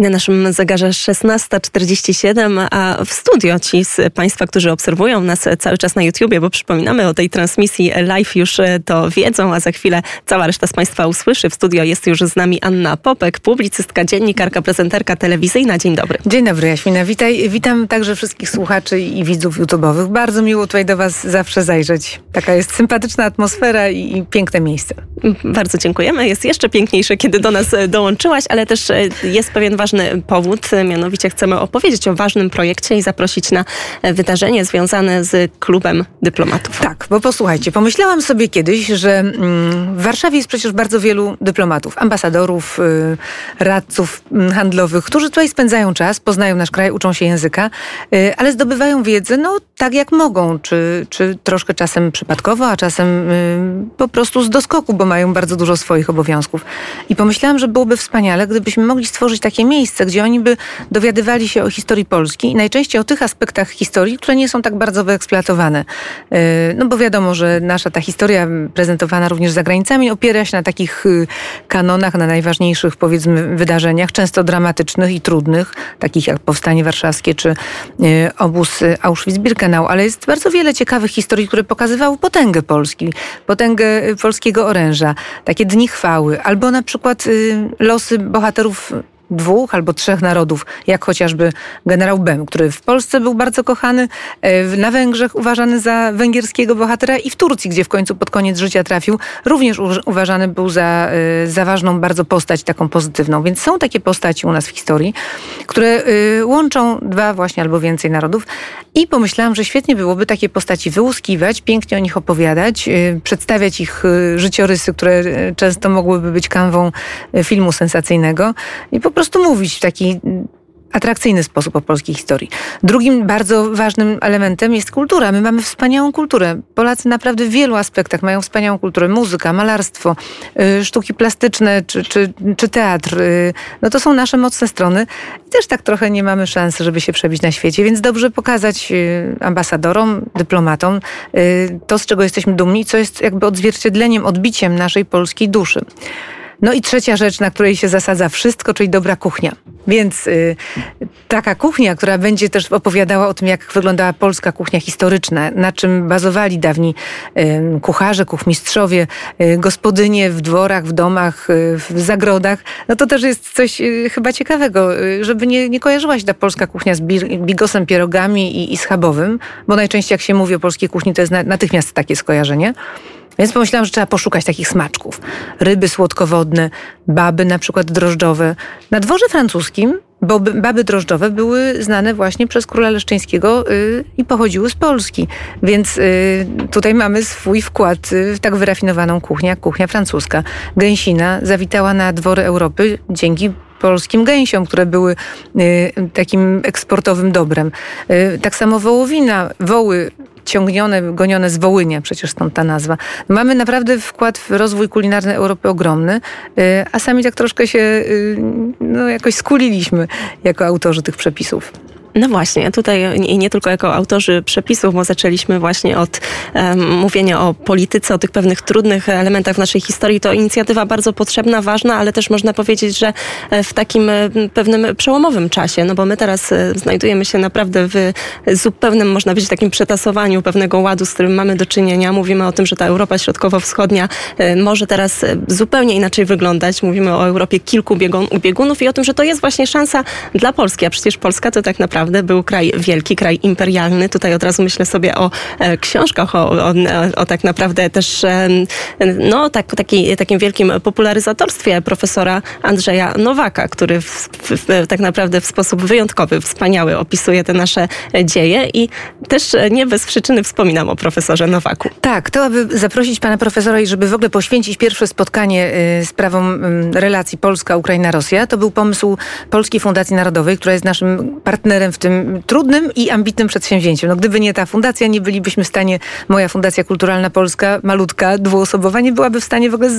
Na naszym zegarze 16.47, a w studio ci z Państwa, którzy obserwują nas cały czas na YouTubie, bo przypominamy o tej transmisji live już to wiedzą, a za chwilę cała reszta z Państwa usłyszy. W studio jest już z nami Anna Popek, publicystka, dziennikarka, prezenterka telewizyjna. Dzień dobry. Dzień dobry Jaśmina, witaj. Witam także wszystkich słuchaczy i widzów YouTube'owych. Bardzo miło tutaj do Was zawsze zajrzeć. Taka jest sympatyczna atmosfera i, i piękne miejsce. Bardzo dziękujemy. Jest jeszcze piękniejsze, kiedy do nas dołączyłaś, ale też jest pewien ważny ważny powód, mianowicie chcemy opowiedzieć o ważnym projekcie i zaprosić na wydarzenie związane z klubem dyplomatów. Tak, bo posłuchajcie, pomyślałam sobie kiedyś, że mm, w Warszawie jest przecież bardzo wielu dyplomatów, ambasadorów, y, radców mm, handlowych, którzy tutaj spędzają czas, poznają nasz kraj, uczą się języka, y, ale zdobywają wiedzę, no tak jak mogą, czy, czy troszkę czasem przypadkowo, a czasem y, po prostu z doskoku, bo mają bardzo dużo swoich obowiązków. I pomyślałam, że byłoby wspaniale, gdybyśmy mogli stworzyć takie miejsce, miejsce, gdzie oni by dowiadywali się o historii Polski i najczęściej o tych aspektach historii, które nie są tak bardzo wyeksploatowane. E, no bo wiadomo, że nasza ta historia prezentowana również za granicami opiera się na takich y, kanonach, na najważniejszych powiedzmy wydarzeniach, często dramatycznych i trudnych, takich jak Powstanie Warszawskie czy y, obóz Auschwitz-Birkenau, ale jest bardzo wiele ciekawych historii, które pokazywały potęgę Polski, potęgę polskiego oręża, takie dni chwały, albo na przykład y, losy bohaterów dwóch albo trzech narodów, jak chociażby generał Bem, który w Polsce był bardzo kochany, e, na Węgrzech uważany za węgierskiego bohatera i w Turcji, gdzie w końcu pod koniec życia trafił, również uważany był za, e, za ważną bardzo postać, taką pozytywną. Więc są takie postaci u nas w historii, które e, łączą dwa właśnie albo więcej narodów i pomyślałam, że świetnie byłoby takie postaci wyłuskiwać, pięknie o nich opowiadać, przedstawiać ich życiorysy, które często mogłyby być kanwą filmu sensacyjnego i po prostu mówić w taki atrakcyjny sposób o polskiej historii. Drugim bardzo ważnym elementem jest kultura. My mamy wspaniałą kulturę. Polacy naprawdę w wielu aspektach mają wspaniałą kulturę. Muzyka, malarstwo, y, sztuki plastyczne czy, czy, czy teatr. Y, no to są nasze mocne strony. I też tak trochę nie mamy szansy, żeby się przebić na świecie, więc dobrze pokazać y, ambasadorom, dyplomatom to, z czego jesteśmy dumni, co jest jakby odzwierciedleniem, odbiciem naszej polskiej duszy. No i trzecia rzecz, na której się zasadza wszystko, czyli dobra kuchnia. Więc y, taka kuchnia, która będzie też opowiadała o tym, jak wyglądała polska kuchnia historyczna, na czym bazowali dawni y, kucharze, kuchmistrzowie, y, gospodynie w dworach, w domach, y, w zagrodach. No to też jest coś y, chyba ciekawego, y, żeby nie, nie kojarzyła się ta polska kuchnia z bigosem, pierogami i, i schabowym, bo najczęściej jak się mówi o polskiej kuchni, to jest natychmiast takie skojarzenie. Więc pomyślałam, że trzeba poszukać takich smaczków. Ryby słodkowodne, baby na przykład drożdżowe. Na dworze francuskim bo baby drożdżowe były znane właśnie przez króla Leszczyńskiego yy, i pochodziły z Polski. Więc yy, tutaj mamy swój wkład yy, w tak wyrafinowaną kuchnię, jak kuchnia francuska. Gęsina zawitała na dwory Europy dzięki polskim gęsiom, które były y, takim eksportowym dobrem. Y, tak samo wołowina, woły ciągnione, gonione z Wołynia, przecież stąd ta nazwa. Mamy naprawdę wkład w rozwój kulinarny Europy ogromny, y, a sami tak troszkę się y, no, jakoś skuliliśmy jako autorzy tych przepisów. No właśnie, tutaj i nie tylko jako autorzy przepisów, bo zaczęliśmy właśnie od um, mówienia o polityce, o tych pewnych trudnych elementach w naszej historii. To inicjatywa bardzo potrzebna, ważna, ale też można powiedzieć, że e, w takim e, pewnym przełomowym czasie, no bo my teraz e, znajdujemy się naprawdę w zupełnym, można powiedzieć, takim przetasowaniu pewnego ładu, z którym mamy do czynienia. Mówimy o tym, że ta Europa Środkowo-Wschodnia może teraz zupełnie inaczej wyglądać. Mówimy o Europie kilku biegun, biegunów i o tym, że to jest właśnie szansa dla Polski, a przecież Polska to tak naprawdę naprawdę był kraj wielki, kraj imperialny. Tutaj od razu myślę sobie o e, książkach, o, o, o tak naprawdę też e, no, tak, taki, takim wielkim popularyzatorstwie profesora Andrzeja Nowaka, który w, w, tak naprawdę w sposób wyjątkowy, wspaniały opisuje te nasze dzieje i też nie bez przyczyny wspominam o profesorze Nowaku. Tak, to aby zaprosić pana profesora i żeby w ogóle poświęcić pierwsze spotkanie y, sprawą relacji Polska-Ukraina-Rosja, to był pomysł Polskiej Fundacji Narodowej, która jest naszym partnerem udziałem w tym trudnym i ambitnym przedsięwzięciu. No, gdyby nie ta fundacja, nie bylibyśmy w stanie, moja Fundacja Kulturalna Polska, malutka, dwuosobowa, nie byłaby w stanie w ogóle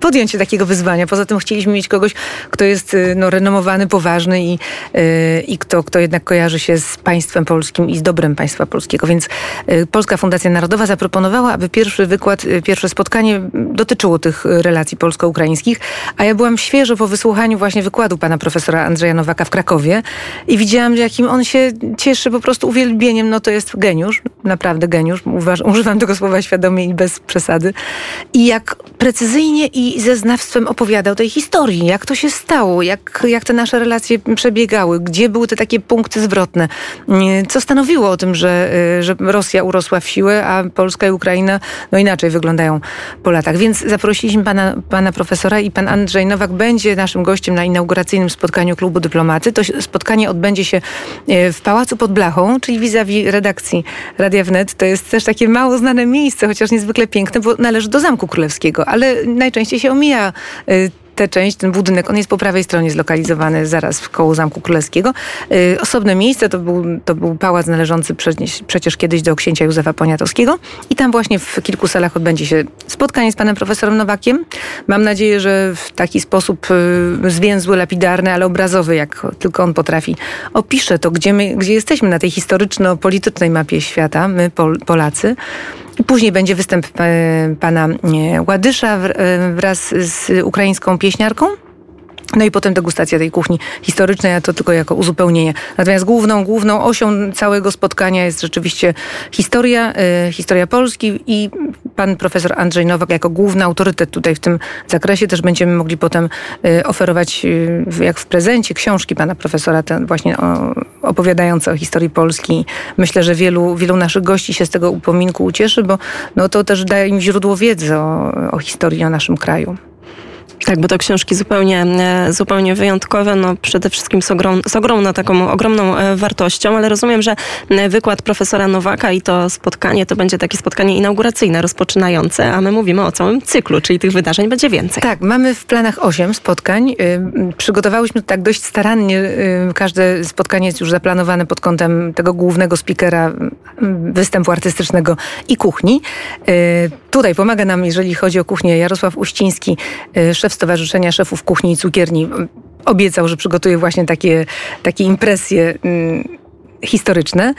podjąć się takiego wyzwania. Poza tym chcieliśmy mieć kogoś, kto jest y, no, renomowany, poważny i, yy, i kto, kto jednak kojarzy się z państwem polskim i z dobrem państwa polskiego. Więc yy, Polska Fundacja Narodowa zaproponowała, aby pierwszy wykład, yy, pierwsze spotkanie dotyczyło tych relacji polsko-ukraińskich, a ja byłam świeżo po wysłuchaniu właśnie wykładu pana profesora Andrzeja Nowaka w Krakowie i widziałam, jakim on się cieszy po prostu uwielbieniem. No to jest geniusz, naprawdę geniusz. używam tego słowa świadomie i bez przesady. I jak precyzyjnie i ze znawstwem opowiadał tej historii, jak to się stało, jak, jak te nasze relacje przebiegały, gdzie były te takie punkty zwrotne, co stanowiło o tym, że, y, że Rosja urosła w siłę, a Polska i Ukraina no inaczej wyglądają po latach. Więc zaprosiliśmy pana, pana profesora i pan Andrzej Nowak będzie naszym gościem na inauguracyjnym spotkaniu Klubu Dyplomaty. To spotkanie odbędzie się w Pałacu pod Blachą, czyli vis-a-vis redakcji Radia Wnet. To jest też takie mało znane miejsce, chociaż niezwykle piękne, bo należy do Zamku Królewskiego, ale najczęściej się omija e, tę część, ten budynek, on jest po prawej stronie zlokalizowany zaraz w koło Zamku Królewskiego. Yy, osobne miejsce to był, to był pałac należący przecież, przecież kiedyś do księcia Józefa Poniatowskiego i tam właśnie w kilku salach odbędzie się spotkanie z panem profesorem Nowakiem. Mam nadzieję, że w taki sposób yy, zwięzły, lapidarny, ale obrazowy, jak tylko on potrafi, opisze to, gdzie, my, gdzie jesteśmy na tej historyczno-politycznej mapie świata, my Pol Polacy. Później będzie występ e, pana Ładysza e, wraz z ukraińską pieśniarką. No i potem degustacja tej kuchni historycznej, a to tylko jako uzupełnienie. Natomiast główną, główną osią całego spotkania jest rzeczywiście historia, y, historia Polski i pan profesor Andrzej Nowak jako główny autorytet tutaj w tym zakresie. Też będziemy mogli potem y, oferować, y, jak w prezencie, książki pana profesora ten właśnie o, opowiadające o historii Polski. Myślę, że wielu, wielu naszych gości się z tego upominku ucieszy, bo no, to też daje im źródło wiedzy o, o historii, o naszym kraju. Tak, bo to książki zupełnie, e, zupełnie wyjątkowe, no przede wszystkim z, ogrom, z ogromną taką ogromną e, wartością, ale rozumiem, że wykład profesora Nowaka i to spotkanie to będzie takie spotkanie inauguracyjne, rozpoczynające, a my mówimy o całym cyklu, czyli tych wydarzeń będzie więcej. Tak, mamy w planach osiem spotkań. Przygotowałyśmy tak dość starannie. Każde spotkanie jest już zaplanowane pod kątem tego głównego speakera, występu artystycznego i kuchni. Tutaj pomaga nam, jeżeli chodzi o kuchnię, Jarosław Uściński, szef Stowarzyszenia Szefów Kuchni i Cukierni obiecał, że przygotuje właśnie takie, takie impresje mm, historyczne.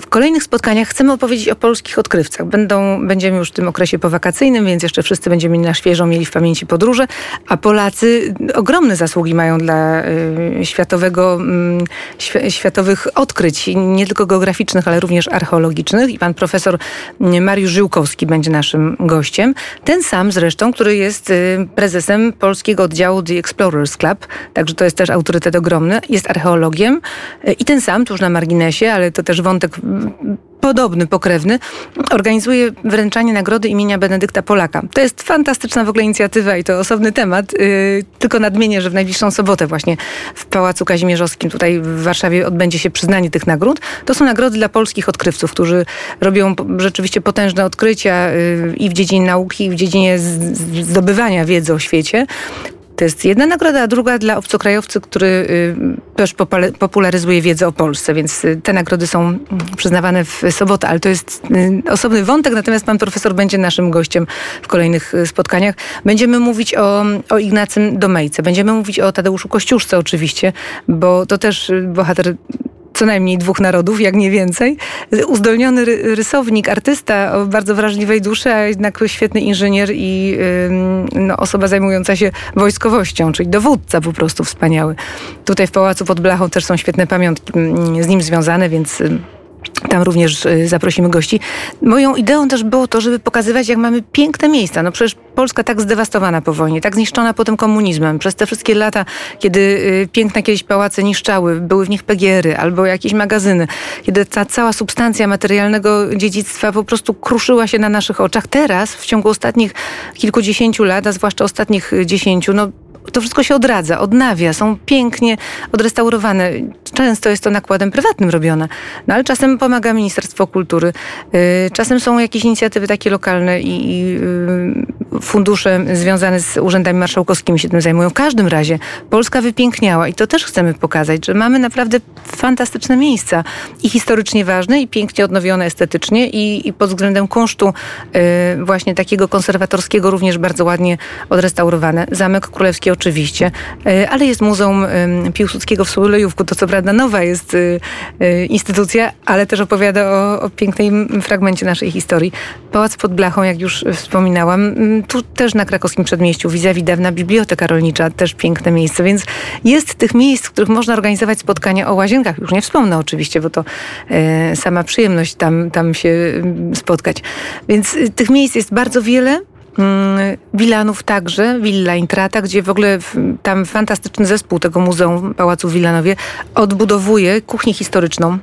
W kolejnych spotkaniach chcemy opowiedzieć o polskich odkrywcach. Będą, będziemy już w tym okresie powakacyjnym, więc jeszcze wszyscy będziemy na świeżo mieli w pamięci podróże, a Polacy ogromne zasługi mają dla y, światowego, y, światowych odkryć, nie tylko geograficznych, ale również archeologicznych. I pan profesor Mariusz Żyłkowski będzie naszym gościem. Ten sam zresztą, który jest y, prezesem polskiego oddziału The Explorers Club, także to jest też autorytet ogromny, jest archeologiem y, i ten sam, tuż na marginesie, ale to też wątek podobny, pokrewny, organizuje wręczanie nagrody imienia Benedykta Polaka. To jest fantastyczna w ogóle inicjatywa i to osobny temat. Yy, tylko nadmienię, że w najbliższą sobotę właśnie w Pałacu Kazimierzowskim tutaj w Warszawie odbędzie się przyznanie tych nagród. To są nagrody dla polskich odkrywców, którzy robią rzeczywiście potężne odkrycia yy, i w dziedzinie nauki, i w dziedzinie zdobywania wiedzy o świecie. To jest jedna nagroda, a druga dla obcokrajowcy, który y, też popularyzuje wiedzę o Polsce, więc y, te nagrody są mm, przyznawane w sobotę, ale to jest y, osobny wątek, natomiast pan profesor będzie naszym gościem w kolejnych spotkaniach. Będziemy mówić o, o Ignacym Domejce, będziemy mówić o Tadeuszu Kościuszce oczywiście, bo to też bohater co najmniej dwóch narodów, jak nie więcej. Uzdolniony rysownik, artysta bardzo wrażliwej duszy, a jednak świetny inżynier i no, osoba zajmująca się wojskowością, czyli dowódca po prostu wspaniały. Tutaj w Pałacu pod Blachą też są świetne pamiątki z nim związane, więc tam również y, zaprosimy gości. Moją ideą też było to, żeby pokazywać, jak mamy piękne miejsca. No przecież Polska tak zdewastowana po wojnie, tak zniszczona potem komunizmem. Przez te wszystkie lata, kiedy y, piękne kiedyś pałace niszczały, były w nich pegiery albo jakieś magazyny, kiedy ta cała substancja materialnego dziedzictwa po prostu kruszyła się na naszych oczach. Teraz, w ciągu ostatnich kilkudziesięciu lat, a zwłaszcza ostatnich dziesięciu, no to wszystko się odradza, odnawia, są pięknie odrestaurowane. często jest to nakładem prywatnym robione. No ale czasem pomaga Ministerstwo Kultury, czasem są jakieś inicjatywy takie lokalne i, i fundusze związane z urzędami marszałkowskimi się tym zajmują. W każdym razie Polska wypiękniała i to też chcemy pokazać, że mamy naprawdę fantastyczne miejsca i historycznie ważne i pięknie odnowione estetycznie i, i pod względem kunsztu y, właśnie takiego konserwatorskiego również bardzo ładnie odrestaurowane. Zamek Królewski oczywiście, y, ale jest Muzeum Piłsudskiego w Sulejówku. To co prawda nowa jest y, y, instytucja, ale też opowiada o, o pięknej fragmencie naszej historii. Pałac pod Blachą, jak już wspominałam, mm, tu też na krakowskim przedmieściu, vis-a-vis dawna biblioteka rolnicza, też piękne miejsce, więc jest tych miejsc, w których można organizować spotkania o łazienkach. Już nie wspomnę oczywiście, bo to e, sama przyjemność tam, tam się spotkać. Więc y, tych miejsc jest bardzo wiele. Mm, Wilanów także, Villa Intrata, gdzie w ogóle tam fantastyczny zespół tego Muzeum Pałacu w Wilanowie odbudowuje kuchnię historyczną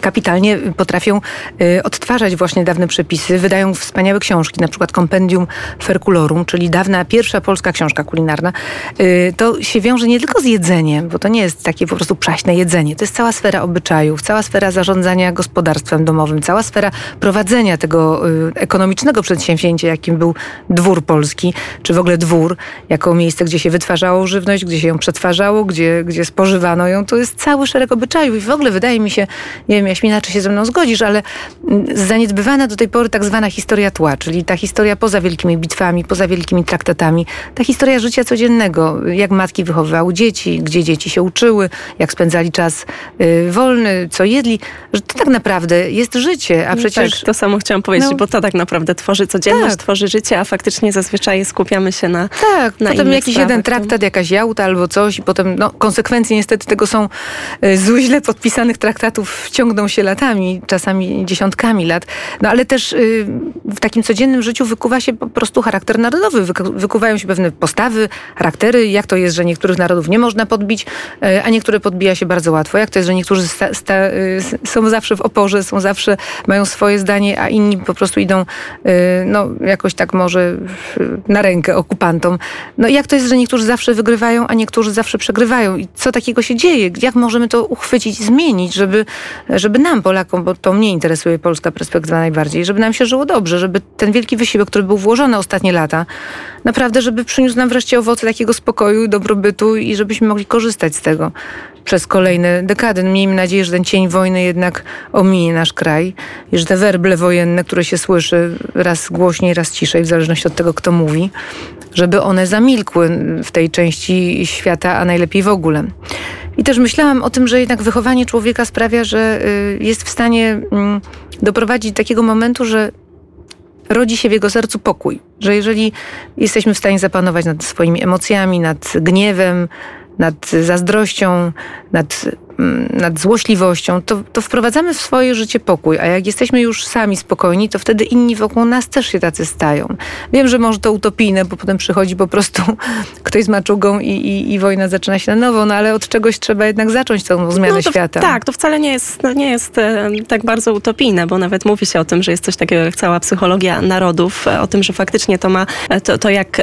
kapitalnie potrafią y, odtwarzać właśnie dawne przepisy, wydają wspaniałe książki, na przykład Compendium Ferculorum, czyli dawna pierwsza polska książka kulinarna. Y, to się wiąże nie tylko z jedzeniem, bo to nie jest takie po prostu przaśne jedzenie. To jest cała sfera obyczajów, cała sfera zarządzania gospodarstwem domowym, cała sfera prowadzenia tego y, ekonomicznego przedsięwzięcia, jakim był dwór polski, czy w ogóle dwór, jako miejsce, gdzie się wytwarzało żywność, gdzie się ją przetwarzało, gdzie, gdzie spożywano ją. To jest cały szereg obyczajów i w ogóle wydaje mi się, nie wiem, Jaśmina, czy się ze mną zgodzisz, ale mm, zaniedbywana do tej pory tak zwana historia tła, czyli ta historia poza wielkimi bitwami, poza wielkimi traktatami, ta historia życia codziennego, jak matki wychowywały dzieci, gdzie dzieci się uczyły, jak spędzali czas y, wolny, co jedli, że to tak naprawdę jest życie, a no przecież... Tak, to samo chciałam powiedzieć, no, bo to tak naprawdę tworzy codzienność, tak. tworzy życie, a faktycznie zazwyczaj skupiamy się na Tak, na potem jakiś jeden traktat, jakaś jałta albo coś i potem no, konsekwencje niestety tego są y, z źle podpisanych traktatów ciągną się latami, czasami dziesiątkami lat, no ale też y, w takim codziennym życiu wykuwa się po prostu charakter narodowy, wykuwają się pewne postawy, charaktery, jak to jest, że niektórych narodów nie można podbić, y, a niektóre podbija się bardzo łatwo, jak to jest, że niektórzy y, są zawsze w oporze, są zawsze, mają swoje zdanie, a inni po prostu idą no jakoś tak może na rękę okupantom. No jak to jest, że niektórzy zawsze wygrywają, a niektórzy zawsze przegrywają i co takiego się dzieje? Jak możemy to uchwycić, zmienić, żeby, żeby żeby nam, Polakom, bo to mnie interesuje polska perspektywa najbardziej, żeby nam się żyło dobrze, żeby ten wielki wysiłek, który był włożony ostatnie lata, naprawdę, żeby przyniósł nam wreszcie owoce takiego spokoju, dobrobytu i żebyśmy mogli korzystać z tego przez kolejne dekady. Miejmy nadzieję, że ten cień wojny jednak ominie nasz kraj i że te werble wojenne, które się słyszy raz głośniej, raz ciszej, w zależności od tego, kto mówi, żeby one zamilkły w tej części świata, a najlepiej w ogóle. I też myślałam o tym, że jednak wychowanie człowieka sprawia, że y, jest w stanie mm, doprowadzić do takiego momentu, że rodzi się w jego sercu pokój. Że jeżeli jesteśmy w stanie zapanować nad swoimi emocjami, nad gniewem, nad zazdrością, nad nad złośliwością, to, to wprowadzamy w swoje życie pokój. A jak jesteśmy już sami spokojni, to wtedy inni wokół nas też się tacy stają. Wiem, że może to utopijne, bo potem przychodzi po prostu ktoś z maczugą i, i, i wojna zaczyna się na nowo, no ale od czegoś trzeba jednak zacząć tą zmianę no to, świata. Tak, to wcale nie jest, no nie jest e, tak bardzo utopijne, bo nawet mówi się o tym, że jest coś takiego jak cała psychologia narodów, e, o tym, że faktycznie to ma, e, to, to jak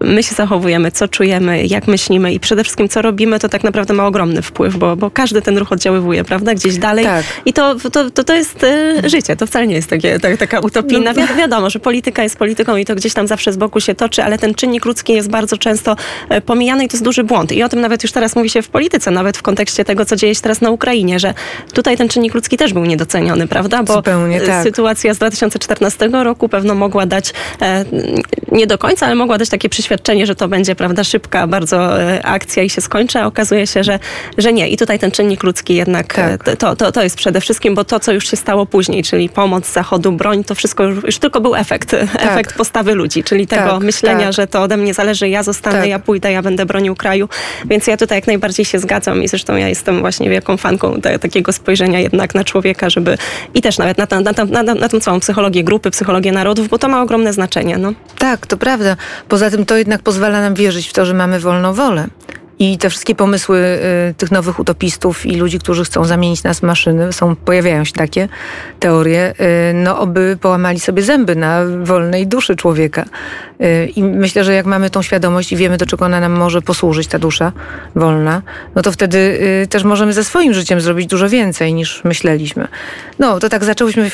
my się zachowujemy, co czujemy, jak myślimy i przede wszystkim co robimy, to tak naprawdę ma ogromny wpływ, bo, bo każdy każdy ten ruch oddziaływuje, prawda? Gdzieś dalej. Tak. I to, to, to, to jest y, życie. To wcale nie jest takie, tak, taka utopijna. No. Wi wiadomo, że polityka jest polityką i to gdzieś tam zawsze z boku się toczy, ale ten czynnik ludzki jest bardzo często e, pomijany i to jest duży błąd. I o tym nawet już teraz mówi się w polityce, nawet w kontekście tego, co dzieje się teraz na Ukrainie, że tutaj ten czynnik ludzki też był niedoceniony, prawda? Bo Zupełnie, tak. sytuacja z 2014 roku pewno mogła dać, e, nie do końca, ale mogła dać takie przyświadczenie, że to będzie, prawda, szybka bardzo e, akcja i się skończy, a okazuje się, że, że nie. I tutaj ten czynnik ludzki jednak tak. E, to, to, to jest przede wszystkim, bo to, co już się stało później, czyli pomoc Zachodu, broń, to wszystko już, już tylko był efekt, tak. efekt postawy ludzi, czyli tego tak, myślenia, tak. że to ode mnie zależy, ja zostanę, tak. ja pójdę, ja będę bronił kraju. Więc ja tutaj jak najbardziej się zgadzam i zresztą ja jestem właśnie wielką fanką te, takiego spojrzenia jednak na człowieka, żeby i też nawet na, na, na, na, na tą całą psychologię grupy, psychologię narodów, bo to ma ogromne znaczenie. No. Tak, to prawda. Poza tym to jednak pozwala nam wierzyć w to, że mamy wolną wolę. I te wszystkie pomysły y, tych nowych utopistów i ludzi, którzy chcą zamienić nas w maszyny, są, pojawiają się takie teorie, y, no oby połamali sobie zęby na wolnej duszy człowieka. Y, I myślę, że jak mamy tą świadomość i wiemy, do czego ona nam może posłużyć, ta dusza wolna, no to wtedy y, też możemy ze swoim życiem zrobić dużo więcej niż myśleliśmy. No, to tak zaczęłyśmy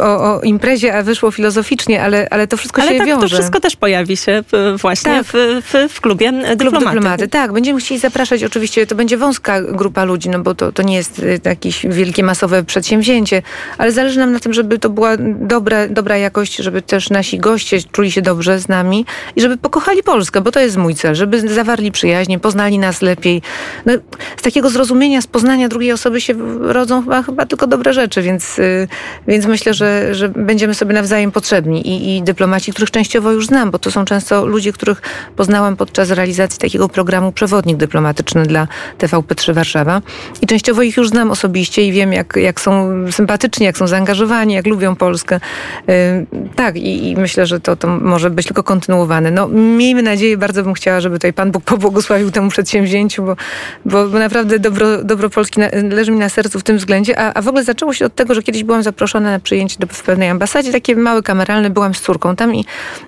o, o imprezie, a wyszło filozoficznie, ale, ale to wszystko ale się tak, wiąże. to wszystko też pojawi się właśnie tak. w, w, w, klubie dyplomaty. Klub dyplomaty. Tak, będziemy chcieli zapraszać, oczywiście to będzie wąska grupa ludzi, no bo to, to nie jest jakieś wielkie, masowe przedsięwzięcie, ale zależy nam na tym, żeby to była dobra, dobra jakość, żeby też nasi goście czuli się dobrze z nami i żeby pokochali Polskę, bo to jest mój cel, żeby zawarli przyjaźnie, poznali nas lepiej. No, z takiego zrozumienia, z poznania drugiej osoby się rodzą chyba, chyba tylko dobre rzeczy, więc, y, więc myślę, że, że będziemy sobie nawzajem potrzebni I, i dyplomaci, których częściowo już znam, bo to są często ludzie, których poznałam podczas realizacji takiego programu Przewodnik Dyplomatyczny dla TVP3 Warszawa i częściowo ich już znam osobiście i wiem, jak, jak są sympatyczni, jak są zaangażowani, jak lubią Polskę. Y, tak, i, i myślę, że to, to może być tylko kontynuowane. No, miejmy nadzieję, bardzo bym chciała, żeby tutaj Pan Bóg pobłogosławił temu przedsięwzięciu, bo, bo, naprawdę dobro, dobro Polski na, leży mi na sercu w tym względzie. A, a w ogóle zaczęło się od tego, że kiedyś byłam zaproszona na przyjęcie do, w pewnej ambasadzie, takie małe kameralne, byłam z córką tam i,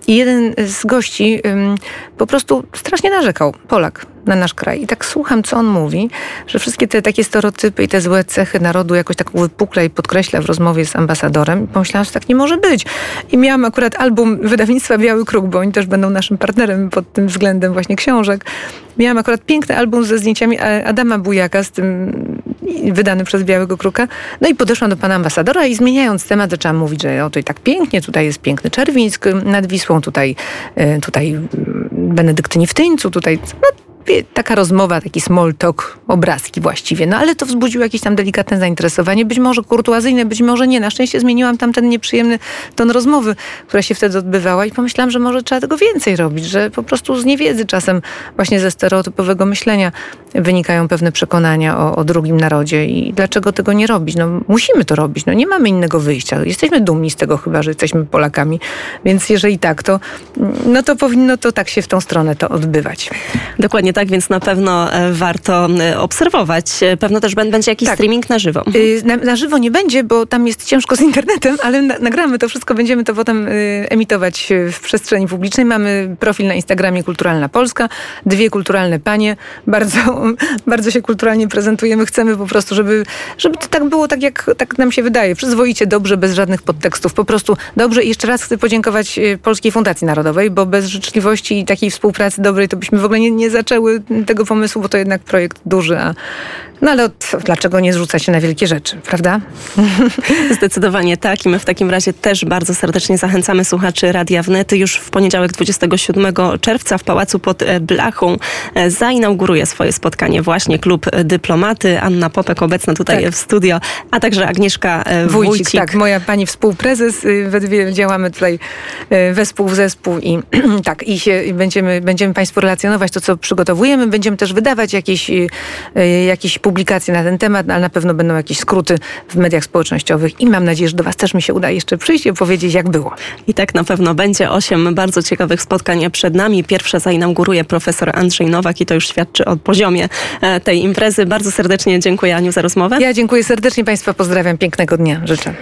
i jeden z gości ym, po prostu strasznie narzekał, Polak na nasz kraj. I tak słucham, co on mówi, że wszystkie te takie stereotypy i te złe cechy narodu jakoś tak wypukla i podkreśla w rozmowie z ambasadorem. I pomyślałam, że tak nie może być. I miałam akurat album wydawnictwa Biały Kruk, bo oni też będą naszym partnerem pod tym względem właśnie książek. Miałam akurat piękny album ze zdjęciami Adama Bujaka z tym wydany przez Białego Kruka. No i podeszłam do pana ambasadora i zmieniając temat zaczęłam mówić, że o to i tak pięknie, tutaj jest piękny Czerwińsk nad Wisłą, tutaj, e, tutaj Benedyktyni w Tyńcu, tutaj no, taka rozmowa, taki small talk, obrazki właściwie. No ale to wzbudziło jakieś tam delikatne zainteresowanie, być może kurtuazyjne, być może nie. Na szczęście zmieniłam tam ten nieprzyjemny ton rozmowy, która się wtedy odbywała i pomyślałam, że może trzeba tego więcej robić, że po prostu z niewiedzy czasem właśnie ze stereotypowego myślenia wynikają pewne przekonania o, o drugim narodzie i dlaczego tego nie robić? No musimy to robić, no nie mamy innego wyjścia. Jesteśmy dumni z tego chyba, że jesteśmy Polakami, więc jeżeli tak, to no to powinno to tak się w tą stronę to odbywać. Dokładnie tak, więc na pewno e, warto e, obserwować. E, pewno też będzie jakiś tak. streaming na żywo. Y, na, na, żywo nie będzie, bo tam jest ciężko z internetem, ale na, nagramy to wszystko, będziemy to potem y, emitować w przestrzeni publicznej. Mamy profil na Instagramie Kulturalna Polska, dwie kulturalne panie, bardzo, bardzo się kulturalnie prezentujemy. Chcemy po prostu, żeby, żeby to tak było tak, jak tak nam się wydaje. Przyzwoicie, dobrze, bez żadnych podtekstów. Po prostu dobrze. I jeszcze raz chcę podziękować Polskiej Fundacji Narodowej, bo bez życzliwości i takiej współpracy dobrej to byśmy w ogóle nie, nie zaczęły tego pomysłu, bo to jednak projekt duży, a no ale od, dlaczego nie zrzuca się na wielkie rzeczy, prawda? Zdecydowanie tak i my w takim razie też bardzo serdecznie zachęcamy słuchaczy Radia Wnet. Już w poniedziałek 27 czerwca w Pałacu pod e, Blachą e, zainauguruje swoje spotkanie właśnie Klub Dyplomaty. Anna Popek obecna tutaj tak. w studio, a także Agnieszka e, Wójcik. Wójcik. Tak, moja pani współprezes. Y, we dwie działamy tutaj wespół w zespół i tak, i się, będziemy, będziemy Państwu relacjonować to, co przygotowujemy. Będziemy też wydawać jakieś, jakieś publikacje na ten temat, ale na pewno będą jakieś skróty w mediach społecznościowych i mam nadzieję, że do Was też mi się uda jeszcze przyjść i opowiedzieć, jak było. I tak na pewno będzie. Osiem bardzo ciekawych spotkań przed nami. Pierwsze zainauguruje profesor Andrzej Nowak i to już świadczy o poziomie e, tej imprezy. Bardzo serdecznie dziękuję Aniu za rozmowę. Ja dziękuję serdecznie Państwa, pozdrawiam, pięknego dnia życzę.